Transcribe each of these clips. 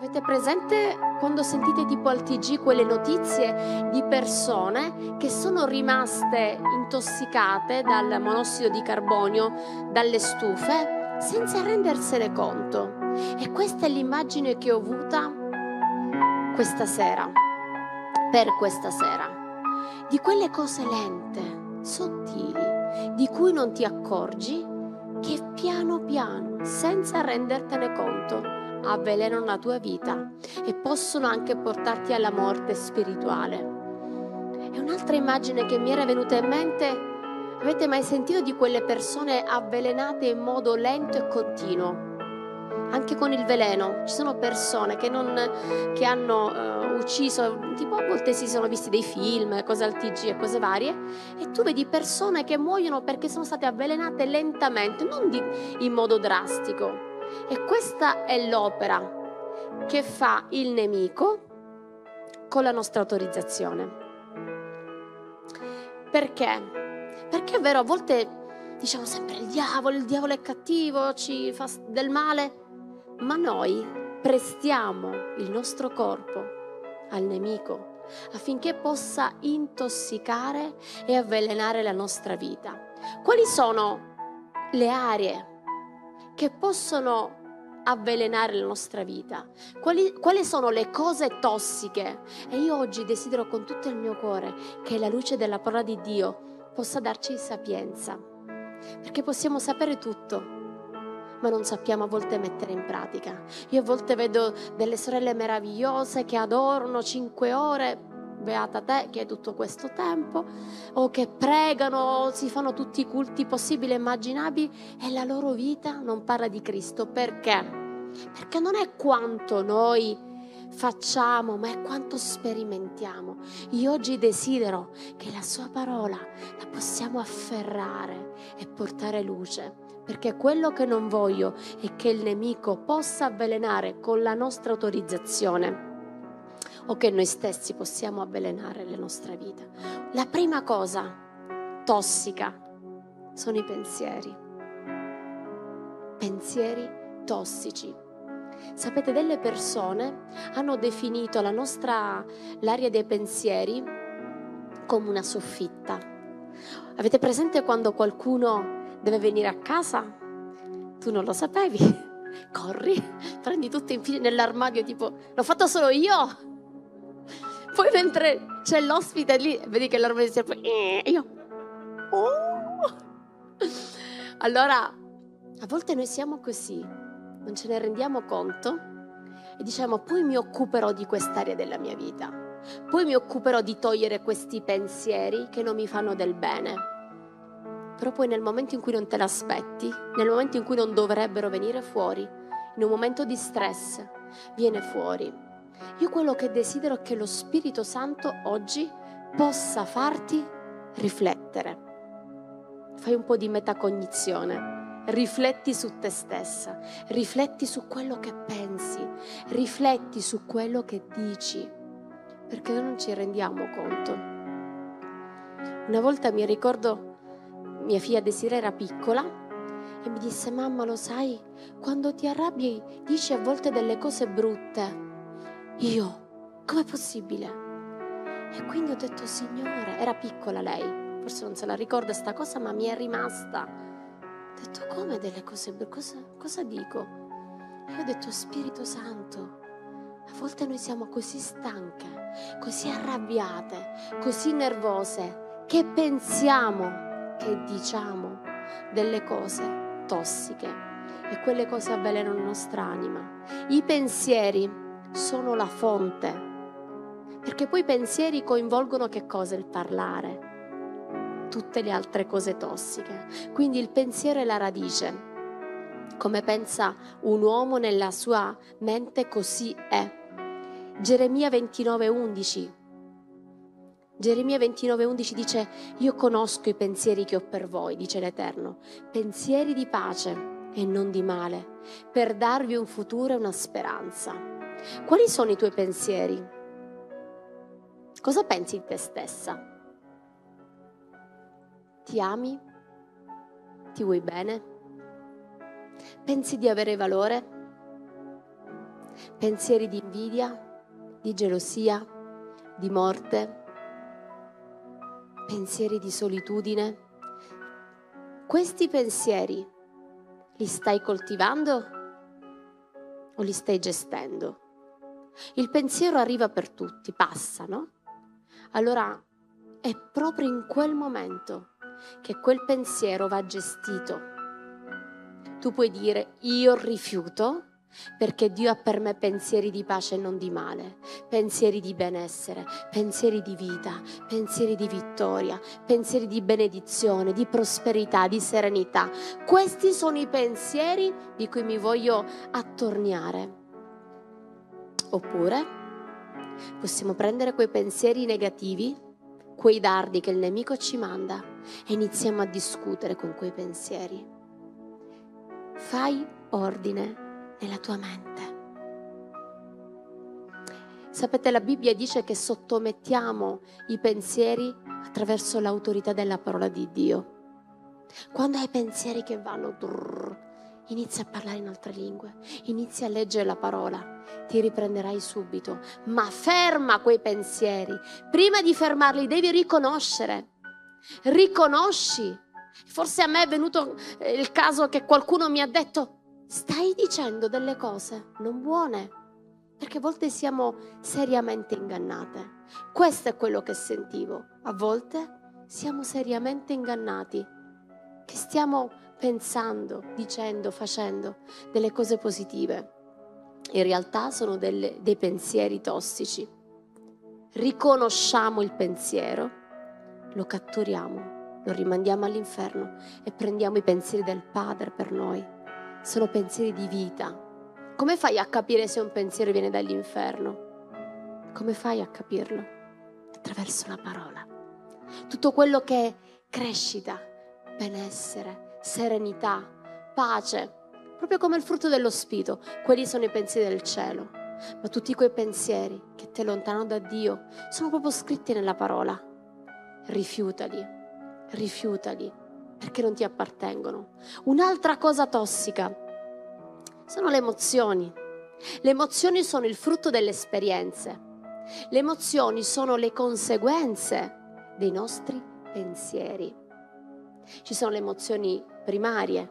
Avete presente quando sentite tipo al TG quelle notizie di persone che sono rimaste intossicate dal monossido di carbonio, dalle stufe, senza rendersene conto? E questa è l'immagine che ho avuta questa sera, per questa sera, di quelle cose lente, sottili, di cui non ti accorgi, che piano piano, senza rendertene conto, avvelenano la tua vita e possono anche portarti alla morte spirituale. E un'altra immagine che mi era venuta in mente, avete mai sentito di quelle persone avvelenate in modo lento e continuo? Anche con il veleno, ci sono persone che, non, che hanno uh, ucciso, tipo a volte si sono visti dei film, cose al TG e cose varie, e tu vedi persone che muoiono perché sono state avvelenate lentamente, non di, in modo drastico, e questa è l'opera che fa il nemico con la nostra autorizzazione. Perché? Perché è vero, a volte diciamo sempre il diavolo, il diavolo è cattivo, ci fa del male, ma noi prestiamo il nostro corpo al nemico affinché possa intossicare e avvelenare la nostra vita. Quali sono le aree che possono avvelenare la nostra vita? Quali, quali, sono le cose tossiche? E io oggi desidero con tutto il mio cuore che la luce della parola di Dio possa darci sapienza, perché possiamo sapere tutto, ma non sappiamo a volte mettere in pratica. Io a volte vedo delle sorelle meravigliose che adorano cinque ore, beata te che hai tutto questo tempo, o che pregano, si fanno tutti i culti possibili e immaginabili e la loro vita non parla di Cristo. Perché? Perché non è quanto noi facciamo, ma è quanto sperimentiamo. Io oggi desidero che la sua parola la possiamo afferrare e portare luce, perché quello che non voglio è che il nemico possa avvelenare con la nostra autorizzazione o che noi stessi possiamo avvelenare la nostra vita. La prima cosa tossica sono i pensieri. Pensieri tossici. Sapete, delle persone hanno definito la nostra, l'area dei pensieri come una soffitta. Avete presente quando qualcuno deve venire a casa? Tu non lo sapevi? Corri, prendi tutto infine nell'armadio tipo, l'ho fatto solo io, poi mentre c'è l'ospite lì, vedi che l'armadio si apre, e io, oh! Allora, a volte noi siamo così, non ce ne rendiamo conto e diciamo, poi mi occuperò di quest'area della mia vita, poi mi occuperò di togliere questi pensieri che non mi fanno del bene. Però poi nel momento in cui non te l'aspetti, nel momento in cui non dovrebbero venire fuori, in un momento di stress, viene fuori io quello che desidero è che lo Spirito Santo oggi possa farti riflettere. Fai un po' di metacognizione, rifletti su te stessa, rifletti su quello che pensi, rifletti su quello che dici, perché noi non ci rendiamo conto. Una volta mi ricordo, mia figlia Desiree era piccola e mi disse, mamma lo sai, quando ti arrabbi dici a volte delle cose brutte io, com'è possibile? E quindi ho detto, Signore, era piccola lei, forse non se la ricorda sta cosa, ma mi è rimasta. Ho detto, come delle cose, cosa, cosa dico? E ho detto, Spirito Santo, a volte noi siamo così stanche, così arrabbiate, così nervose, che pensiamo, che diciamo delle cose tossiche e quelle cose avvelenano la nostra anima. I pensieri sono la fonte. Perché poi i pensieri coinvolgono che cosa? Il parlare, tutte le altre cose tossiche. Quindi il pensiero è la radice. Come pensa un uomo nella sua mente, così è. Geremia 29:11. Geremia 29:11 dice, io conosco i pensieri che ho per voi, dice l'Eterno, pensieri di pace e non di male, per darvi un futuro e una speranza. Quali sono i tuoi pensieri? Cosa pensi di te stessa? Ti ami? Ti vuoi bene? Pensi di avere valore? pensieri di invidia, di gelosia, di morte, pensieri di solitudine. Questi pensieri li stai coltivando o li stai gestendo? Il pensiero arriva per tutti, passa, no? Allora è proprio in quel momento che quel pensiero va gestito. Tu puoi dire io rifiuto perché Dio ha per me pensieri di pace e non di male, pensieri di benessere, pensieri di vita, pensieri di vittoria, pensieri di benedizione, di prosperità, di serenità. Questi sono i pensieri di cui mi voglio attorniare. Oppure possiamo prendere quei pensieri negativi, quei dardi che il nemico ci manda e iniziamo a discutere con quei pensieri. Fai ordine nella tua mente. Sapete, la Bibbia dice che sottomettiamo i pensieri attraverso l'autorità della parola di Dio. Quando hai pensieri che vanno, drrr, inizia a parlare in altre lingue, inizia a leggere la parola, ti riprenderai subito. Ma ferma quei pensieri. Prima di fermarli devi riconoscere. Riconosci. Forse a me è venuto eh, il caso che qualcuno mi ha detto, stai dicendo delle cose non buone, perché a volte siamo seriamente ingannate. Questo è quello che sentivo. A volte siamo seriamente ingannati, che stiamo pensando, dicendo, facendo delle cose positive. In realtà sono delle, dei pensieri tossici. Riconosciamo il pensiero, lo catturiamo, lo rimandiamo all'inferno e prendiamo i pensieri del Padre per noi sono pensieri di vita. Come fai a capire se un pensiero viene dall'inferno? Come fai a capirlo? Attraverso la parola. Tutto quello che è crescita, benessere, serenità, pace, proprio come il frutto dello spirito, quelli sono i pensieri del cielo. Ma tutti quei pensieri che ti allontanano da Dio sono proprio scritti nella parola. Rifiutali, rifiutali perché non ti appartengono. Un'altra cosa tossica sono le emozioni. Le emozioni sono il frutto delle esperienze. Le emozioni sono le conseguenze dei nostri pensieri. Ci sono le emozioni primarie,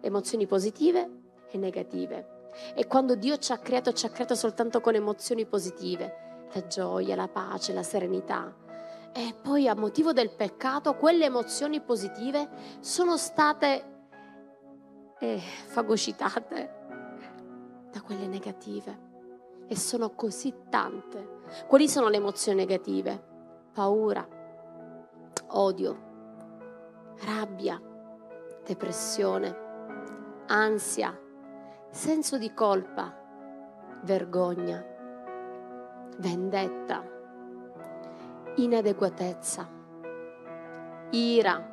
emozioni positive e negative. E quando Dio ci ha creato, ci ha creato soltanto con emozioni positive, la gioia, la pace, la serenità. E poi a motivo del peccato quelle emozioni positive sono state eh, fagocitate da quelle negative. E sono così tante. Quali sono le emozioni negative? Paura, odio, rabbia, depressione, ansia, senso di colpa, vergogna, vendetta inadeguatezza, ira,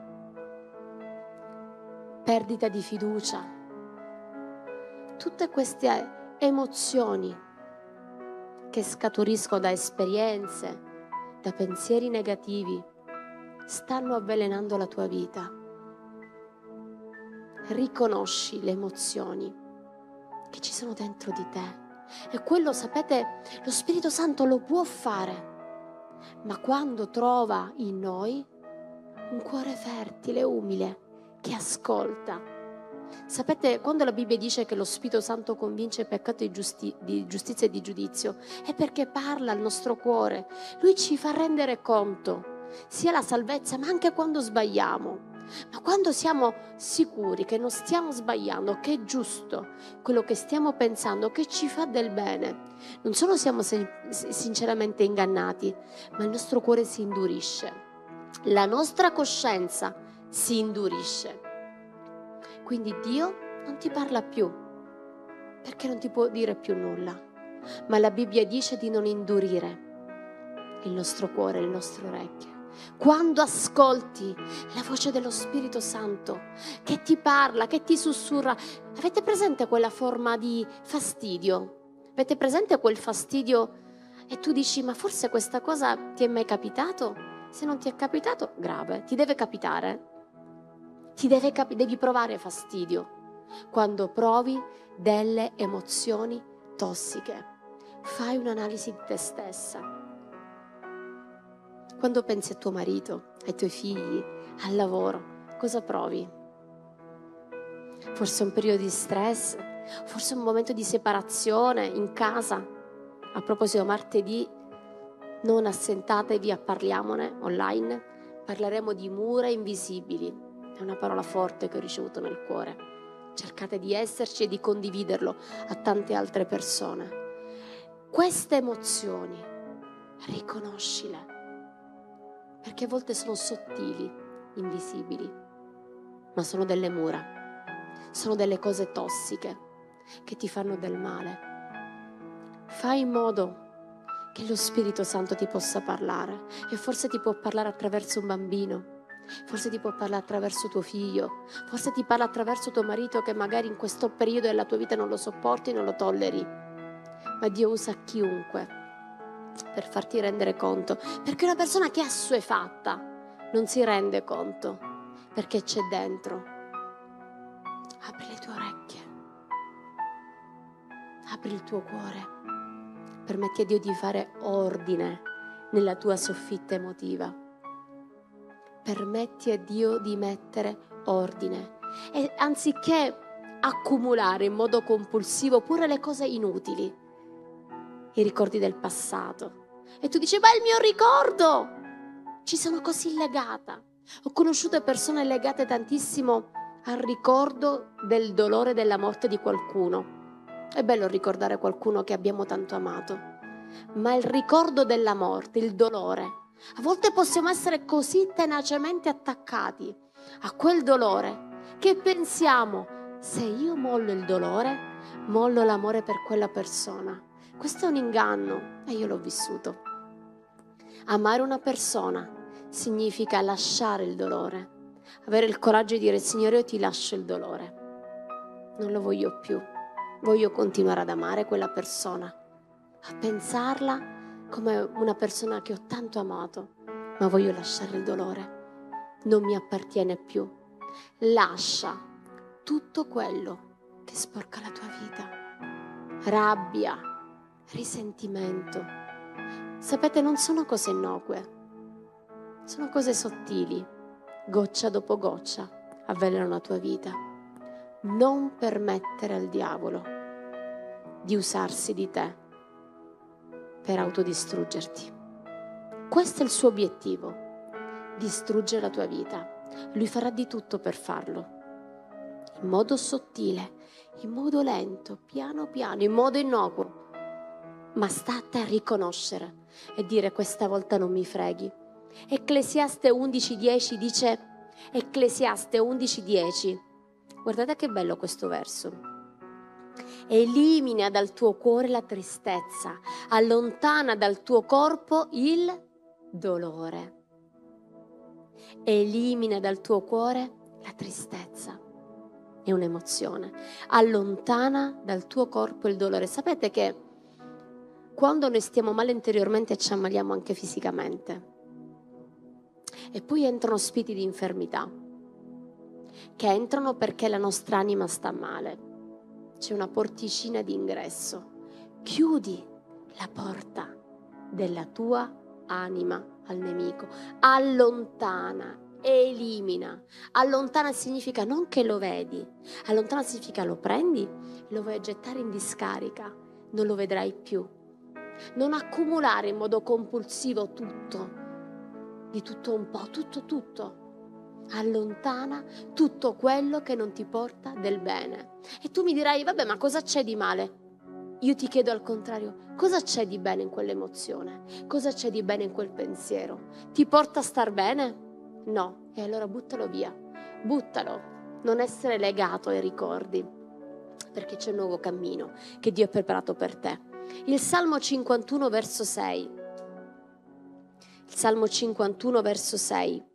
perdita di fiducia. Tutte queste emozioni che scaturiscono da esperienze, da pensieri negativi, stanno avvelenando la tua vita. Riconosci le emozioni che ci sono dentro di te. E quello, sapete, lo Spirito Santo lo può fare ma quando trova in noi un cuore fertile, umile, che ascolta. Sapete, quando la Bibbia dice che lo Spirito Santo convince peccato di, giusti- di giustizia e di giudizio, è perché parla al nostro cuore. Lui ci fa rendere conto sia la salvezza, ma anche quando sbagliamo. Ma quando siamo sicuri che non stiamo sbagliando, che è giusto quello che stiamo pensando, che ci fa del bene, non solo siamo sinceramente ingannati, ma il nostro cuore si indurisce. La nostra coscienza si indurisce. Quindi Dio non ti parla più, perché non ti può dire più nulla. Ma la Bibbia dice di non indurire il nostro cuore, le nostre orecchie quando ascolti la voce dello Spirito Santo che ti parla, che ti sussurra, avete presente quella forma di fastidio? Avete presente quel fastidio e tu dici ma forse questa cosa ti è mai capitato? Se non ti è capitato, grave, ti deve capitare. Ti deve capi- devi provare fastidio quando provi delle emozioni tossiche, fai un'analisi di te stessa. Quando pensi a tuo marito, ai tuoi figli, al lavoro, cosa provi? Forse un periodo di stress, forse un momento di separazione in casa. A proposito, martedì non assentatevi a parliamone online, parleremo di mura invisibili. È una parola forte che ho ricevuto nel cuore. Cercate di esserci e di condividerlo a tante altre persone. Queste emozioni, riconoscile, perché a volte sono sottili, invisibili, ma sono delle mura, sono delle cose tossiche che ti fanno del male. Fai in modo che lo Spirito Santo ti possa parlare e forse ti può parlare attraverso un bambino Forse ti può parlare attraverso tuo figlio, forse ti parla attraverso tuo marito che magari in questo periodo della tua vita non lo sopporti, non lo tolleri. Ma Dio usa chiunque per farti rendere conto, perché una persona che è assuefatta non si rende conto, perché c'è dentro. Apri le tue orecchie, apri il tuo cuore, permetti a Dio di fare ordine nella tua soffitta emotiva. Permetti a Dio di mettere ordine. E anziché accumulare in modo compulsivo pure le cose inutili, i ricordi del passato. E tu dici, ma è il mio ricordo! Ci sono così legata. Ho conosciuto persone legate tantissimo al ricordo del dolore della morte di qualcuno. È bello ricordare qualcuno che abbiamo tanto amato, ma il ricordo della morte, il dolore, a volte possiamo essere così tenacemente attaccati a quel dolore che pensiamo, se io mollo il dolore, mollo l'amore per quella persona. Questo è un inganno e io l'ho vissuto. Amare una persona significa lasciare il dolore, avere il coraggio di dire Signore io ti lascio il dolore, non lo voglio più, voglio continuare ad amare quella persona, a pensarla come una persona che ho tanto amato, ma voglio lasciare il dolore. Non mi appartiene più. Lascia tutto quello che sporca la tua vita. Rabbia, risentimento. Sapete, non sono cose innocue, sono cose sottili. Goccia dopo goccia avvelenano la tua vita. Non permettere al diavolo di usarsi di te per autodistruggerti. Questo è il suo obiettivo, distruggere la tua vita. Lui farà di tutto per farlo, in modo sottile, in modo lento, piano piano, in modo innocuo. Ma sta a te a riconoscere e dire questa volta non mi freghi. Ecclesiaste 11.10 dice, Ecclesiaste 11.10, guardate che bello questo verso elimina dal tuo cuore la tristezza, allontana dal tuo corpo il dolore. Elimina dal tuo cuore la tristezza. È un'emozione. Allontana dal tuo corpo il dolore. Sapete che quando noi stiamo male interiormente ci ammaliamo anche fisicamente. E poi entrano spiti di infermità, che entrano perché la nostra anima sta male c'è una porticina d'ingresso. Chiudi la porta della tua anima al nemico. Allontana, elimina. Allontana significa non che lo vedi, allontana significa lo prendi, lo vuoi gettare in discarica, non lo vedrai più. Non accumulare in modo compulsivo tutto, di tutto un po', tutto, tutto allontana tutto quello che non ti porta del bene. E tu mi dirai, vabbè, ma cosa c'è di male? Io ti chiedo al contrario, cosa c'è di bene in quell'emozione? Cosa c'è di bene in quel pensiero? Ti porta a star bene? No, e allora buttalo via. Buttalo. Non essere legato ai ricordi, perché c'è un nuovo cammino che Dio ha preparato per te. Il Salmo 51 verso 6. Il Salmo 51 verso 6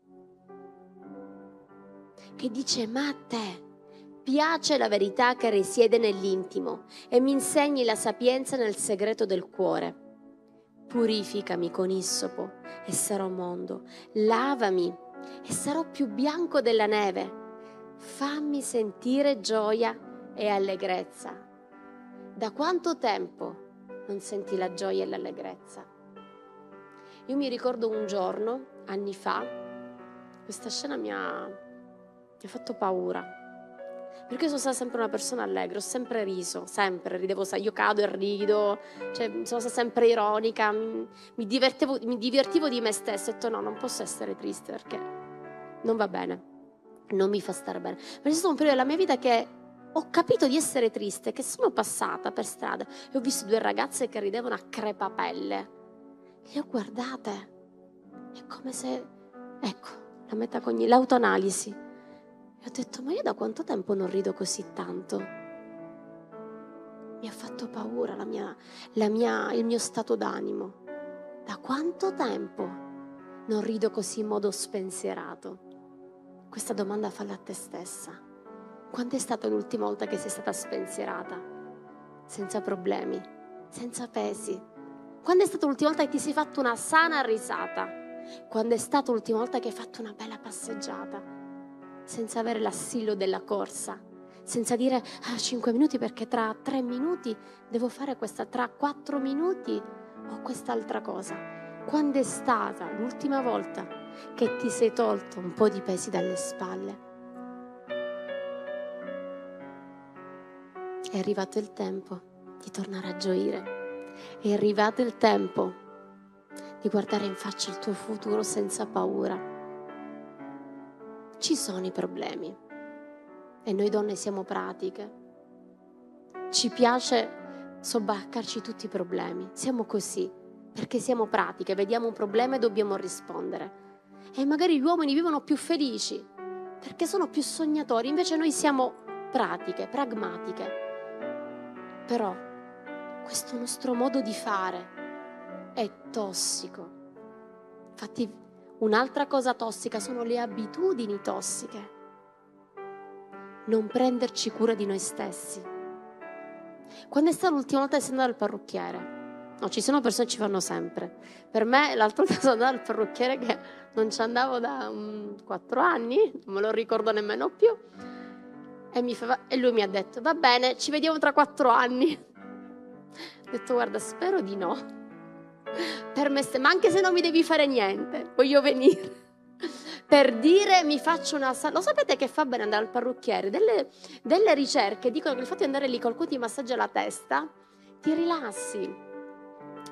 che dice ma a te piace la verità che risiede nell'intimo e mi insegni la sapienza nel segreto del cuore. Purificami con issopo e sarò mondo, lavami e sarò più bianco della neve, fammi sentire gioia e allegrezza. Da quanto tempo non senti la gioia e l'allegrezza? Io mi ricordo un giorno, anni fa, questa scena mi ha, mi ha fatto paura. Perché io sono stata sempre una persona allegra, ho sempre riso, sempre ridevo, io cado e rido, cioè, sono stata sempre ironica, mi, mi, mi divertivo di me stessa. Ho detto no, non posso essere triste perché non va bene, non mi fa stare bene. Ma c'è stato un periodo della mia vita che ho capito di essere triste, che sono passata per strada e ho visto due ragazze che ridevano a crepapelle. Le ho guardate. È come se, ecco, la metacogni, l'autoanalisi. E ho detto, ma io da quanto tempo non rido così tanto? Mi ha fatto paura la mia, la mia, il mio stato d'animo. Da quanto tempo non rido così in modo spensierato? Questa domanda falla a te stessa. Quando è stata l'ultima volta che sei stata spensierata? Senza problemi, senza pesi. Quando è stata l'ultima volta che ti sei fatto una sana risata? Quando è stata l'ultima volta che hai fatto una bella passeggiata? Senza avere l'assillo della corsa? Senza dire ah, 5 minuti perché tra 3 minuti devo fare questa, tra 4 minuti ho quest'altra cosa. Quando è stata l'ultima volta che ti sei tolto un po' di pesi dalle spalle? È arrivato il tempo di tornare a gioire. È arrivato il tempo di guardare in faccia il tuo futuro senza paura. Ci sono i problemi e noi donne siamo pratiche. Ci piace sobbarcarci tutti i problemi. Siamo così perché siamo pratiche, vediamo un problema e dobbiamo rispondere. E magari gli uomini vivono più felici perché sono più sognatori, invece noi siamo pratiche, pragmatiche. Però questo nostro modo di fare è tossico. Infatti un'altra cosa tossica sono le abitudini tossiche. Non prenderci cura di noi stessi. Quando è stata l'ultima volta che sei andata al parrucchiere? No, ci sono persone che ci fanno sempre. Per me l'altra volta sono andata al parrucchiere che non ci andavo da um, quattro anni, non me lo ricordo nemmeno più e, fa, e lui mi ha detto, va bene, ci vediamo tra quattro anni. Ho detto, guarda, spero di no. Per me, ma anche se non mi devi fare niente, voglio venire. Per dire mi faccio una... Lo sapete che fa bene andare al parrucchiere? Delle, delle ricerche dicono che il fatto di andare lì qualcuno ti massaggia la testa, ti rilassi.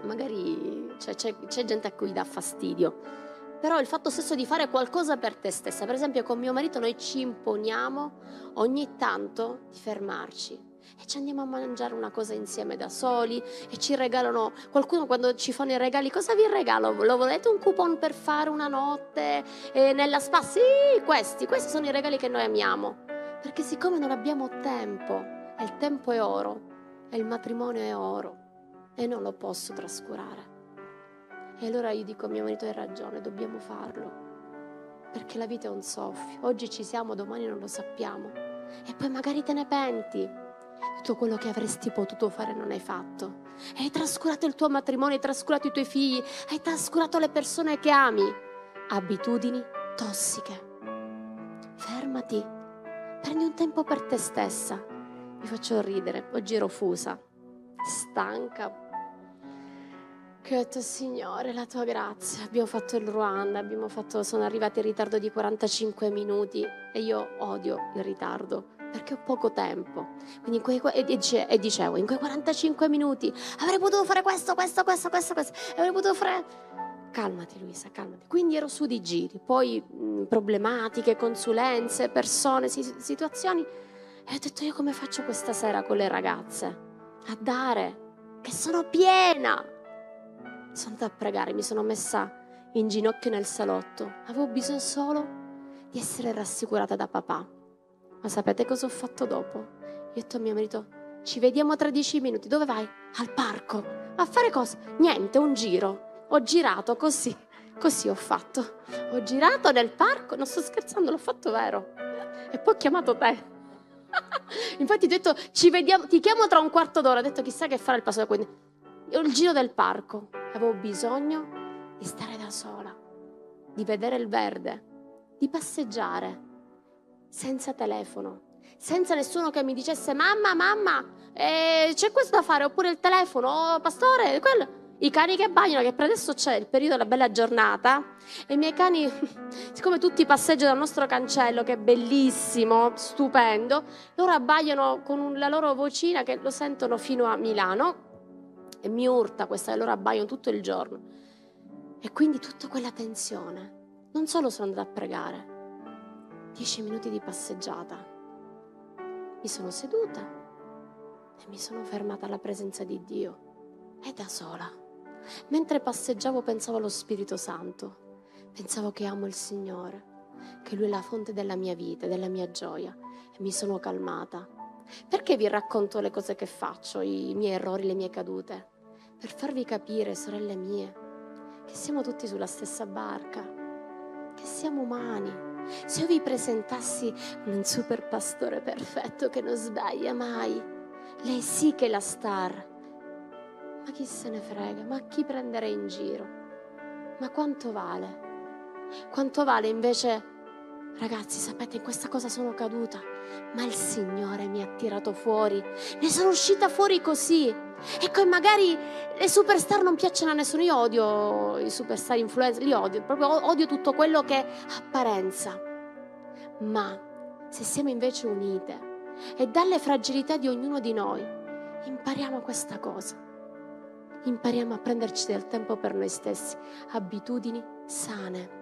Magari cioè, c'è, c'è gente a cui dà fastidio però il fatto stesso di fare qualcosa per te stessa, per esempio con mio marito noi ci imponiamo ogni tanto di fermarci e ci andiamo a mangiare una cosa insieme da soli e ci regalano, qualcuno quando ci fanno i regali, cosa vi regalo? Lo volete un coupon per fare una notte eh, nella spa? Sì, questi, questi sono i regali che noi amiamo, perché siccome non abbiamo tempo, e il tempo è oro, e il matrimonio è oro, e non lo posso trascurare. E allora io dico a mio marito hai ragione, dobbiamo farlo. Perché la vita è un soffio. Oggi ci siamo, domani non lo sappiamo. E poi magari te ne penti. Tutto quello che avresti potuto fare non hai fatto. Hai trascurato il tuo matrimonio, hai trascurato i tuoi figli, hai trascurato le persone che ami. Abitudini tossiche. Fermati. Prendi un tempo per te stessa. Mi faccio ridere. Oggi ero fusa, stanca, che ho detto, Signore, la tua grazia. Abbiamo fatto il Ruanda, fatto, sono arrivati in ritardo di 45 minuti e io odio il ritardo perché ho poco tempo. Quindi quei, e, e, dicevo, in quei 45 minuti avrei potuto fare questo, questo, questo, questo, questo. Avrei potuto fare... Calmati Luisa, calmati. Quindi ero su di giri, poi mh, problematiche, consulenze, persone, situazioni. E ho detto io come faccio questa sera con le ragazze? A dare, che sono piena sono andata a pregare, mi sono messa in ginocchio nel salotto. Avevo bisogno solo di essere rassicurata da papà. Ma sapete cosa ho fatto dopo? Io ho detto a mio marito, ci vediamo tra dieci minuti. Dove vai? Al parco. A fare cosa? Niente, un giro. Ho girato così. Così ho fatto. Ho girato nel parco, non sto scherzando, l'ho fatto vero. E poi ho chiamato te. Infatti ti ho detto, ci vediamo, ti chiamo tra un quarto d'ora. Ho detto, chissà che fare il passo da qui. Il giro del parco avevo bisogno di stare da sola, di vedere il verde, di passeggiare senza telefono, senza nessuno che mi dicesse mamma, mamma, eh, c'è questo da fare, oppure il telefono, oh, pastore, quello. I cani che abbaiano, che per adesso c'è il periodo della bella giornata, e i miei cani, siccome tutti passeggiano dal nostro cancello, che è bellissimo, stupendo, loro abbaiano con la loro vocina che lo sentono fino a Milano, e mi urta questa, e loro abbaiano tutto il giorno. E quindi tutta quella tensione. Non solo sono andata a pregare, dieci minuti di passeggiata. Mi sono seduta e mi sono fermata alla presenza di Dio. E da sola. Mentre passeggiavo pensavo allo Spirito Santo, pensavo che amo il Signore, che Lui è la fonte della mia vita, della mia gioia e mi sono calmata. Perché vi racconto le cose che faccio, i miei errori, le mie cadute? Per farvi capire, sorelle mie, che siamo tutti sulla stessa barca, che siamo umani. Se io vi presentassi un super pastore perfetto che non sbaglia mai, lei sì che è la star, ma chi se ne frega? Ma chi prendere in giro? Ma quanto vale? Quanto vale invece, ragazzi, sapete, in questa cosa sono caduta, ma il Signore mi ha tirato fuori. Ne sono uscita fuori così. Ecco, e magari le superstar non piacciono a nessuno. Io odio i superstar influencer, li odio, proprio odio tutto quello che è apparenza. Ma se siamo invece unite e dalle fragilità di ognuno di noi impariamo questa cosa impariamo a prenderci del tempo per noi stessi, abitudini sane.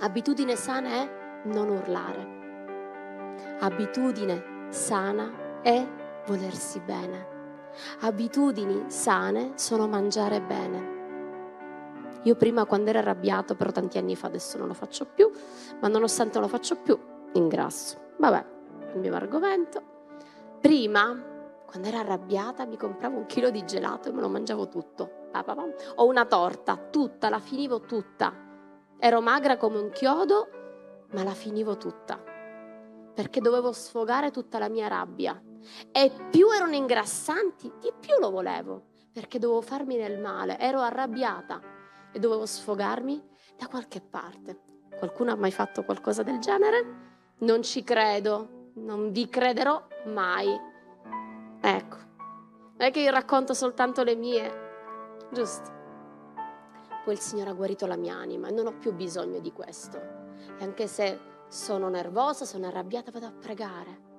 Abitudine sana è non urlare. Abitudine sana è volersi bene. Abitudini sane sono mangiare bene. Io prima quando ero arrabbiato, però tanti anni fa adesso non lo faccio più, ma nonostante non lo faccio più, ingrasso. Vabbè, cambiamo argomento. Prima quando ero arrabbiata mi compravo un chilo di gelato e me lo mangiavo tutto. O una torta, tutta, la finivo tutta. Ero magra come un chiodo, ma la finivo tutta. Perché dovevo sfogare tutta la mia rabbia. E più erano ingrassanti, di più lo volevo. Perché dovevo farmi del male. Ero arrabbiata e dovevo sfogarmi da qualche parte. Qualcuno ha mai fatto qualcosa del genere? Non ci credo, non vi crederò mai. Ecco, non è che io racconto soltanto le mie, giusto? Poi il Signore ha guarito la mia anima e non ho più bisogno di questo. E anche se sono nervosa, sono arrabbiata, vado a pregare.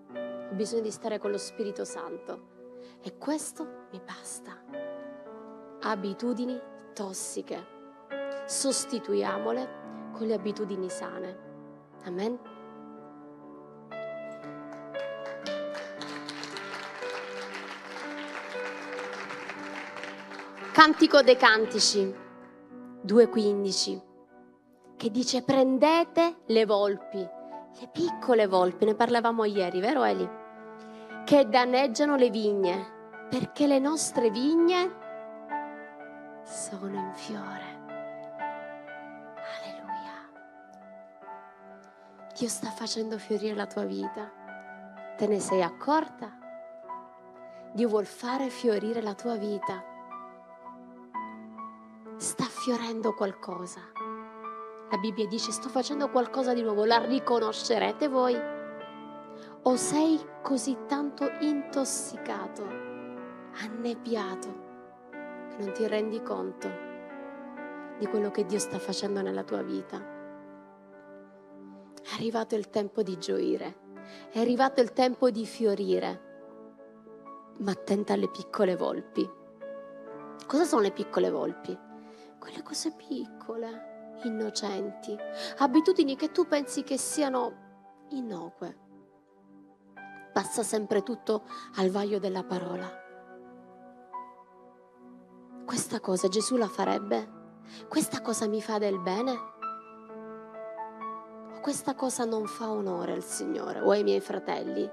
Ho bisogno di stare con lo Spirito Santo. E questo mi basta. Abitudini tossiche. Sostituiamole con le abitudini sane. Amen. Cantico dei Cantici 2.15 che dice prendete le volpi, le piccole volpi, ne parlavamo ieri, vero Eli? Che danneggiano le vigne, perché le nostre vigne sono in fiore. Alleluia. Dio sta facendo fiorire la tua vita. Te ne sei accorta? Dio vuol fare fiorire la tua vita sta fiorendo qualcosa. La Bibbia dice sto facendo qualcosa di nuovo, la riconoscerete voi? O sei così tanto intossicato, annebbiato, che non ti rendi conto di quello che Dio sta facendo nella tua vita? È arrivato il tempo di gioire, è arrivato il tempo di fiorire, ma attenta alle piccole volpi. Cosa sono le piccole volpi? quelle cose piccole, innocenti, abitudini che tu pensi che siano innocue. Passa sempre tutto al vaglio della parola. Questa cosa Gesù la farebbe? Questa cosa mi fa del bene? O questa cosa non fa onore al Signore o ai miei fratelli?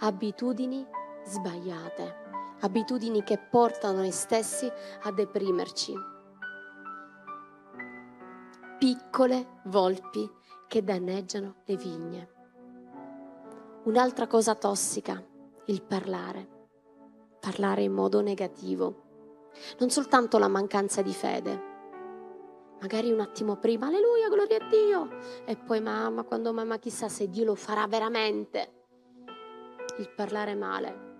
Abitudini sbagliate, abitudini che portano noi stessi a deprimerci piccole volpi che danneggiano le vigne. Un'altra cosa tossica, il parlare. Parlare in modo negativo. Non soltanto la mancanza di fede, magari un attimo prima, alleluia, gloria a Dio, e poi mamma, quando mamma chissà se Dio lo farà veramente. il parlare male.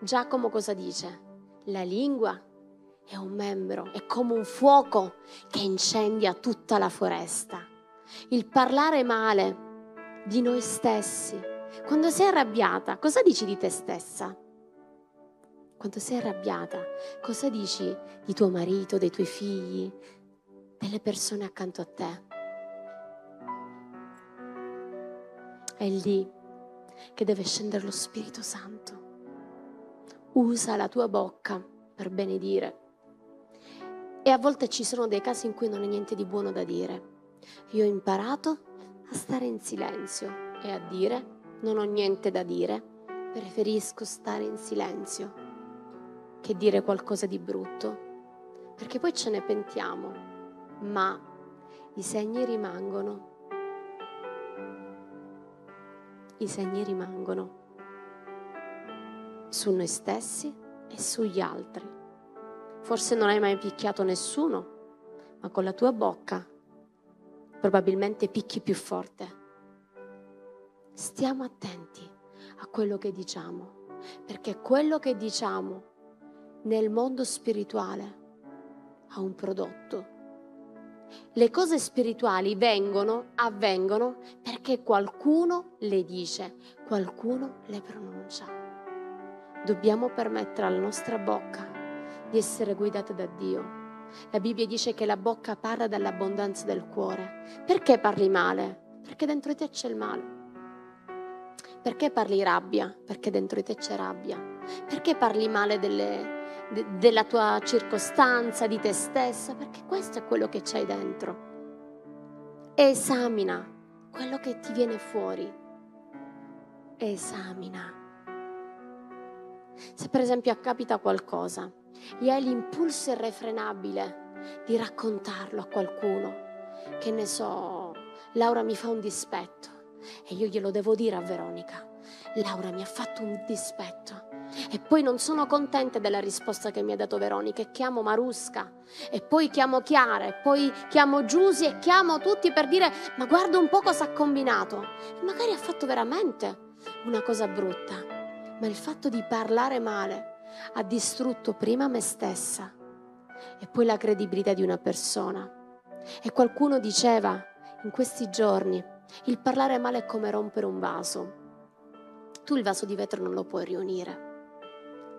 Giacomo cosa dice? La lingua è un membro, è come un fuoco che incendia tutta la foresta. Il parlare male di noi stessi. Quando sei arrabbiata, cosa dici di te stessa? Quando sei arrabbiata, cosa dici di tuo marito, dei tuoi figli, delle persone accanto a te? È lì che deve scendere lo Spirito Santo. Usa la tua bocca per benedire. E a volte ci sono dei casi in cui non è niente di buono da dire. Io ho imparato a stare in silenzio e a dire non ho niente da dire, preferisco stare in silenzio che dire qualcosa di brutto, perché poi ce ne pentiamo, ma i segni rimangono. I segni rimangono su noi stessi e sugli altri. Forse non hai mai picchiato nessuno, ma con la tua bocca probabilmente picchi più forte. Stiamo attenti a quello che diciamo, perché quello che diciamo nel mondo spirituale ha un prodotto. Le cose spirituali vengono, avvengono perché qualcuno le dice, qualcuno le pronuncia. Dobbiamo permettere alla nostra bocca di essere guidata da Dio. La Bibbia dice che la bocca parla dall'abbondanza del cuore. Perché parli male? Perché dentro te c'è il male. Perché parli rabbia? Perché dentro te c'è rabbia. Perché parli male delle, de, della tua circostanza, di te stessa, perché questo è quello che c'hai dentro. Esamina quello che ti viene fuori. Esamina. Se per esempio capita qualcosa e hai l'impulso irrefrenabile di raccontarlo a qualcuno, che ne so, Laura mi fa un dispetto. E io glielo devo dire a Veronica. Laura mi ha fatto un dispetto. E poi non sono contenta della risposta che mi ha dato Veronica. E chiamo Marusca. E poi chiamo Chiara. E poi chiamo Giusy e chiamo tutti per dire ma guarda un po' cosa ha combinato. E magari ha fatto veramente una cosa brutta, ma il fatto di parlare male ha distrutto prima me stessa e poi la credibilità di una persona. E qualcuno diceva in questi giorni, il parlare male è come rompere un vaso. Tu il vaso di vetro non lo puoi riunire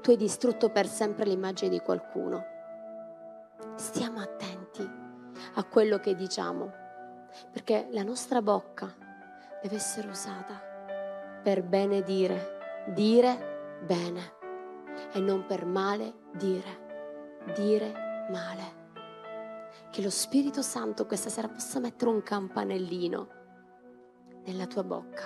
tu hai distrutto per sempre l'immagine di qualcuno. Stiamo attenti a quello che diciamo, perché la nostra bocca deve essere usata per bene dire, dire bene e non per male dire, dire male. Che lo Spirito Santo questa sera possa mettere un campanellino nella tua bocca.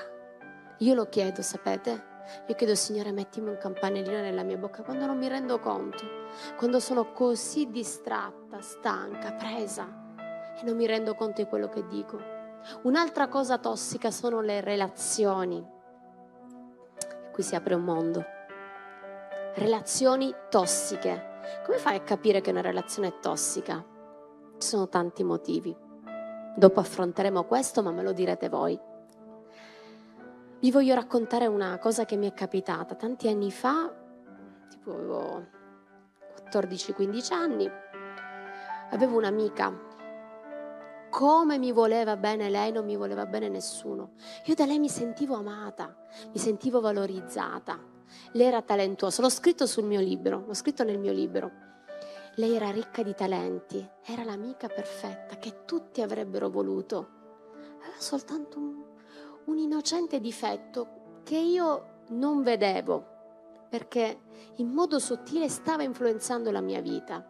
Io lo chiedo, sapete? Io chiedo, Signore, mettimi un campanellino nella mia bocca quando non mi rendo conto, quando sono così distratta, stanca, presa e non mi rendo conto di quello che dico. Un'altra cosa tossica sono le relazioni. E qui si apre un mondo. Relazioni tossiche. Come fai a capire che una relazione è tossica? Ci sono tanti motivi. Dopo affronteremo questo, ma me lo direte voi. Vi voglio raccontare una cosa che mi è capitata tanti anni fa, tipo avevo 14-15 anni, avevo un'amica, come mi voleva bene lei, non mi voleva bene nessuno. Io da lei mi sentivo amata, mi sentivo valorizzata. Lei era talentuosa, l'ho scritto sul mio libro, l'ho scritto nel mio libro. Lei era ricca di talenti, era l'amica perfetta che tutti avrebbero voluto. Aveva soltanto un un innocente difetto che io non vedevo perché in modo sottile stava influenzando la mia vita.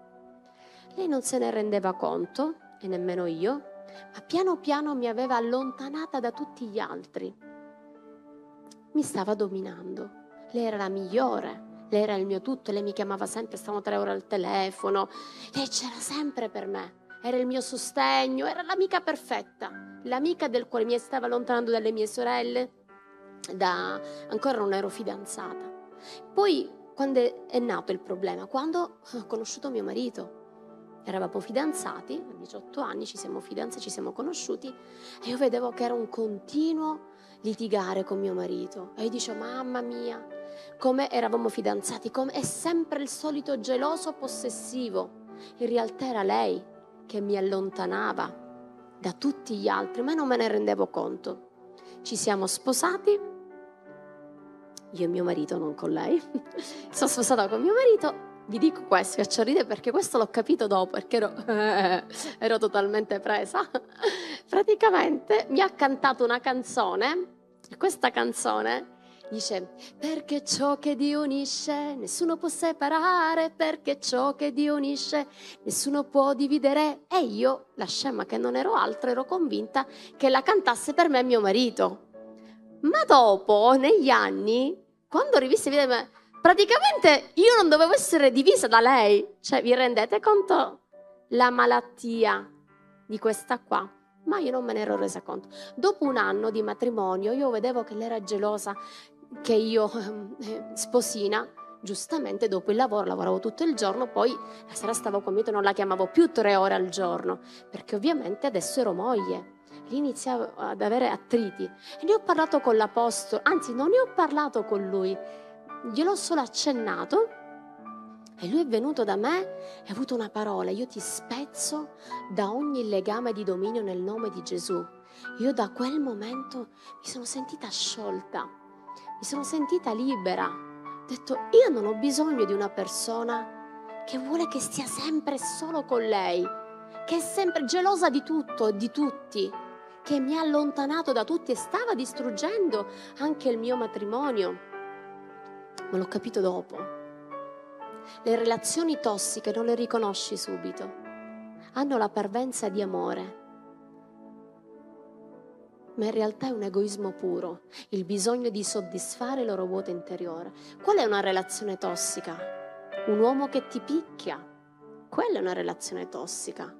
Lei non se ne rendeva conto, e nemmeno io, ma piano piano mi aveva allontanata da tutti gli altri. Mi stava dominando. Lei era la migliore, lei era il mio tutto, lei mi chiamava sempre, stavamo tre ore al telefono, lei c'era sempre per me era il mio sostegno, era l'amica perfetta, l'amica del quale mi stava allontanando dalle mie sorelle, da... ancora non ero fidanzata. Poi, quando è nato il problema? Quando ho conosciuto mio marito. Eravamo fidanzati, a 18 anni ci siamo fidanzati, ci siamo conosciuti e io vedevo che era un continuo litigare con mio marito. E io dicevo, mamma mia, come eravamo fidanzati, come è sempre il solito geloso possessivo. In realtà era lei che mi allontanava da tutti gli altri, ma non me ne rendevo conto. Ci siamo sposati, io e mio marito, non con lei. Sono sposata con mio marito. Vi dico questo, faccio ridere perché questo l'ho capito dopo, perché ero, ero totalmente presa. Praticamente mi ha cantato una canzone, questa canzone Dice, perché ciò che Dio unisce nessuno può separare, perché ciò che Dio unisce nessuno può dividere. E io, la scema che non ero altro, ero convinta che la cantasse per me mio marito. Ma dopo, negli anni, quando ho rivisto i video, praticamente io non dovevo essere divisa da lei. Cioè, vi rendete conto la malattia di questa qua? Ma io non me ne ero resa conto. Dopo un anno di matrimonio, io vedevo che lei era gelosa, che io, eh, sposina, giustamente dopo il lavoro, lavoravo tutto il giorno, poi la sera stavo con mio non la chiamavo più tre ore al giorno, perché ovviamente adesso ero moglie. Lì iniziavo ad avere attriti e ne ho parlato con l'apostolo, anzi non ne ho parlato con lui, gliel'ho solo accennato e lui è venuto da me e ha avuto una parola, io ti spezzo da ogni legame di dominio nel nome di Gesù. Io da quel momento mi sono sentita sciolta mi sono sentita libera. Ho detto, io non ho bisogno di una persona che vuole che stia sempre solo con lei, che è sempre gelosa di tutto e di tutti, che mi ha allontanato da tutti e stava distruggendo anche il mio matrimonio. Ma l'ho capito dopo. Le relazioni tossiche non le riconosci subito. Hanno la parvenza di amore ma in realtà è un egoismo puro, il bisogno di soddisfare il loro vuoto interiore. Qual è una relazione tossica? Un uomo che ti picchia, quella è una relazione tossica.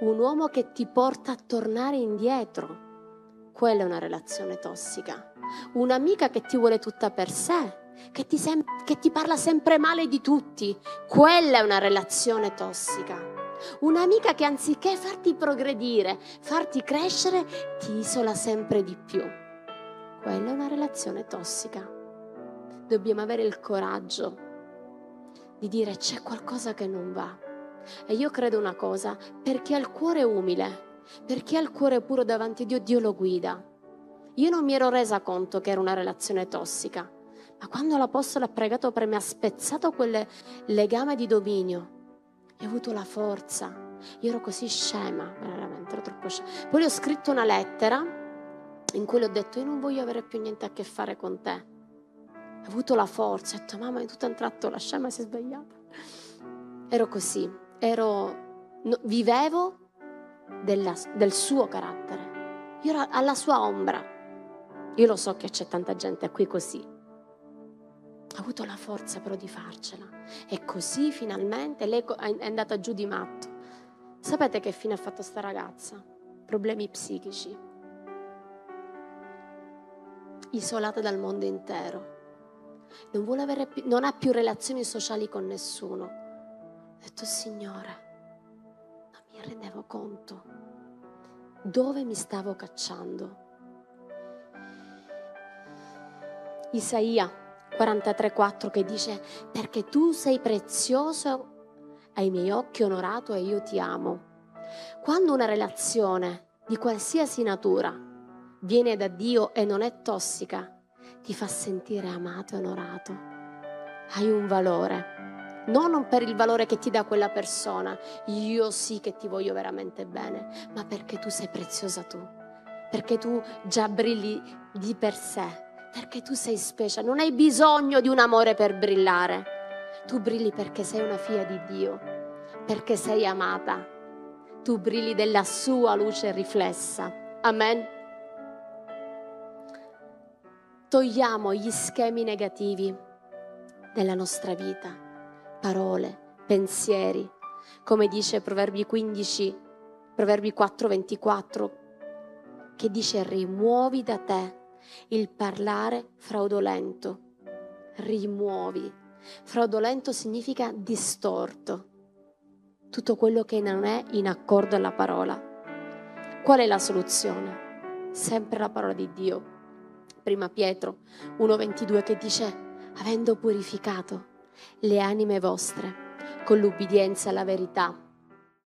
Un uomo che ti porta a tornare indietro, quella è una relazione tossica. Un'amica che ti vuole tutta per sé, che ti, sem- che ti parla sempre male di tutti, quella è una relazione tossica. Un'amica che anziché farti progredire, farti crescere, ti isola sempre di più. Quella è una relazione tossica. Dobbiamo avere il coraggio di dire c'è qualcosa che non va. E io credo una cosa, per chi ha il cuore umile, per chi ha il cuore puro davanti a Dio, Dio lo guida. Io non mi ero resa conto che era una relazione tossica, ma quando l'Apostolo ha pregato per me, ha spezzato quel legame di dominio, e ho avuto la forza. Io ero così scema, veramente, ero troppo scema. Poi ho scritto una lettera in cui le ho detto io non voglio avere più niente a che fare con te. Ho avuto la forza, ho detto mamma, è tutto un tratto la scema si è svegliata. Ero così, ero, no, vivevo della, del suo carattere. Io ero alla sua ombra. Io lo so che c'è tanta gente qui così ha avuto la forza però di farcela. E così finalmente lei è andata giù di matto. Sapete che fine ha fatto sta ragazza? Problemi psichici. Isolata dal mondo intero. Non, più, non ha più relazioni sociali con nessuno. Ho detto, Signore, non mi rendevo conto dove mi stavo cacciando. Isaia 43,4 che dice perché tu sei prezioso ai miei occhi onorato e io ti amo. Quando una relazione di qualsiasi natura viene da Dio e non è tossica, ti fa sentire amato e onorato. Hai un valore. Non per il valore che ti dà quella persona, io sì che ti voglio veramente bene, ma perché tu sei preziosa tu, perché tu già brilli di per sé, perché tu sei special, non hai bisogno di un amore per brillare. Tu brilli perché sei una figlia di Dio, perché sei amata. Tu brilli della sua luce riflessa. Amen. Togliamo gli schemi negativi della nostra vita, parole, pensieri, come dice Proverbi 15, Proverbi 4, 24, che dice rimuovi da te il parlare fraudolento. Rimuovi. Fraudolento significa distorto. Tutto quello che non è in accordo alla parola. Qual è la soluzione? Sempre la parola di Dio. prima Pietro 1.22 che dice, avendo purificato le anime vostre con l'ubbidienza alla verità